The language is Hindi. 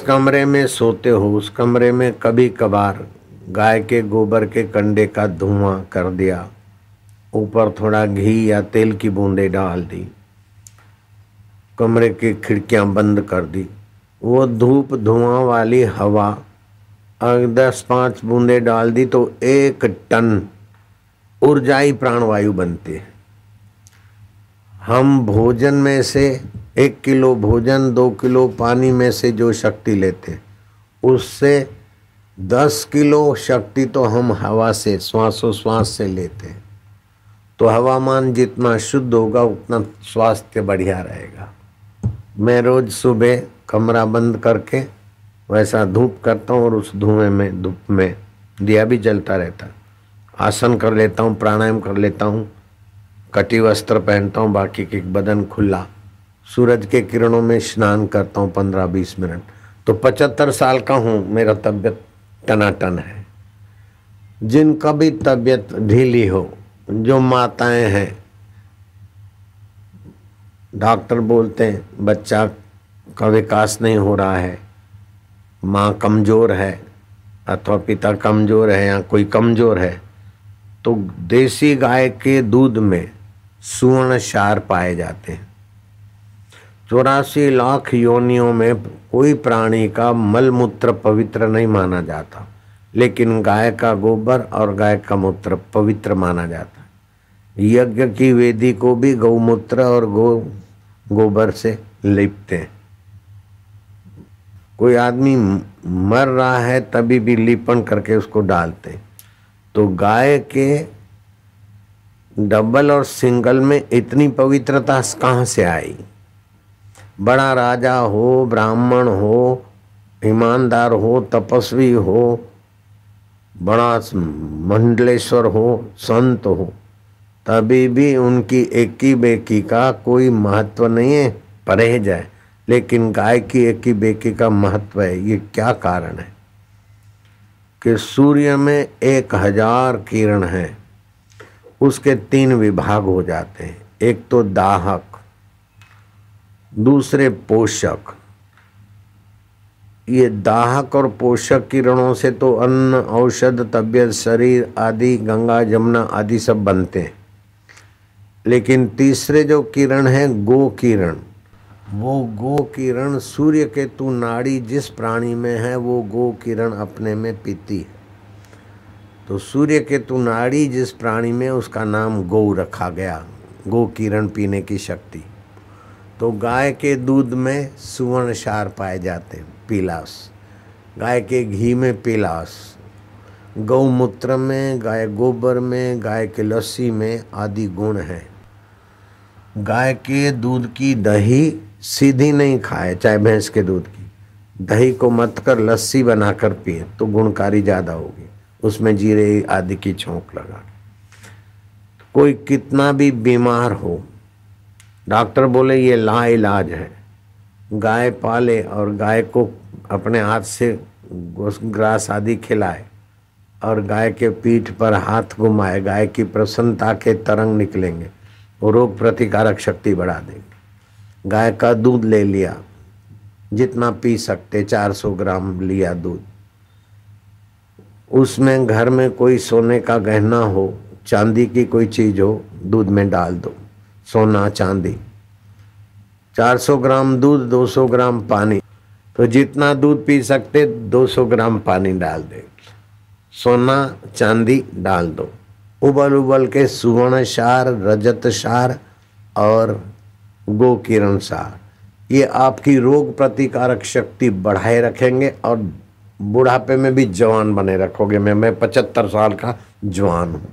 कमरे में सोते हो, उस कमरे में कभी कभार गाय के गोबर के कंडे का धुआँ कर दिया, ऊपर थोड़ा घी या तेल की बूंदे डाल दी, कमरे की खिड़कियाँ बंद कर दी। वो धूप धुआँ वाली हवा अगर दस पाँच बूंदे डाल दी तो एक टन ऊर्जाई प्राणवायु बनती है। हम भोजन में से एक किलो भोजन, दो किलो पानी में से जो शक्ति लेते। उससे दस किलो शक्ति तो हम हवा से श्वासोश्वास से लेते हैं। तो हवामान जितना शुद्ध होगा, उतना स्वास्थ्य बढ़िया रहेगा। मैं रोज सुबह कमरा बंद करके वैसा धूप करता हूँ और उस धुएँ में, धूप में दिया भी जलता रहता। आसन कर लेता हूँ, प्राणायाम कर लेता हूँ, कटी वस्त्र पहनता हूँ, बाकी के बदन खुला। सूरज के किरणों में स्नान करता हूँ पंद्रह बीस मिनट। तो पचहत्तर साल का हूँ, मेरा तबीयत टनाटन है। जिनका भी तबीयत ढीली हो, जो माताएँ हैं, डॉक्टर बोलते हैं, बच्चा का विकास नहीं हो रहा है। माँ कमज़ोर है, अथवा पिता कमज़ोर है या कोई कमज़ोर है। तो देसी गाय के दूध में सुवर्ण क्षार पाए जाते हैं। चौरासी लाख योनियों में कोई प्राणी का मलमूत्र पवित्र नहीं माना जाता, लेकिन गाय का गोबर और गाय का मूत्र पवित्र माना जाता। है यज्ञ की वेदी को भी गौमूत्र और गो, गोबर से लिपते हैं। कोई आदमी मर रहा है तभी भी लिपन करके उसको डालते तो गाय के डबल और सिंगल में इतनी पवित्रता कहाँ से आई? बड़ा राजा हो, ब्राह्मण हो, ईमानदार हो, तपस्वी हो, बड़ा मंडलेश्वर हो, संत हो, तभी भी उनकी एकी बेकी का कोई महत्व नहीं है, परहेज है। लेकिन गाय की एकी बेकी का महत्व है, ये क्या कारण है? कि सूर्य में एक हज़ार किरण है, उसके तीन विभाग हो जाते हैं। एक तो दाहक दूसरे पोषक। ये दाहक और पोषक किरणों से तो अन्न, औषध, तबियत, शरीर आदि, गंगा जमुना आदि सब बनते हैं। लेकिन तीसरे जो किरण है, गो किरण। वो गो किरण सूर्य केतु नाड़ी जिस प्राणी में है, वो गो किरण अपने में पीती है। तो सूर्य के केतु नाड़ी जिस प्राणी में, उसका नाम गौ रखा गया, गो किरण पीने की शक्ति। तो गाय के दूध में सुवर्ण सार पाए जाते हैं, पीलास। गाय के घी में पीलास। गौमूत्र में, गाय गोबर में, गाय के लस्सी में आदि गुण है। गाय के दूध की दही सीधी नहीं खाए, चाहे भैंस के दूध की। दही को मत कर लस्सी बनाकर पिए तो गुणकारी ज़्यादा होगी। उसमें जीरे आदि की छोंक लगा कोई कितना भी बीमार हो डॉक्टर बोले, ये ला इलाज है। गाय पाले और गाय को अपने हाथ से ग्रास आदि खिलाए और गाय के पीठ पर हाथ घुमाए। गाय की प्रसन्नता के तरंग निकलेंगे वो रोग प्रतिकारक शक्ति बढ़ा देंगे। गाय का दूध ले लिया। जितना पी सकते 400 ग्राम लिया दूध। उसमें घर में कोई सोने का गहना हो, चांदी की कोई चीज़ हो, दूध में डाल दो। सोना, चांदी। 400 ग्राम दूध 200 ग्राम पानी। तो जितना दूध पी सकते 200 ग्राम पानी डाल दे। सोना, चांदी डाल दो। उबल उबल के सुवर्ण सार रजत सार और गो किरण सार ये आपकी रोग प्रतिकारक शक्ति बढ़ाए रखेंगे और बुढ़ापे में भी जवान बने रखोगे। मैं मैं पचहत्तर साल का जवान हूँ।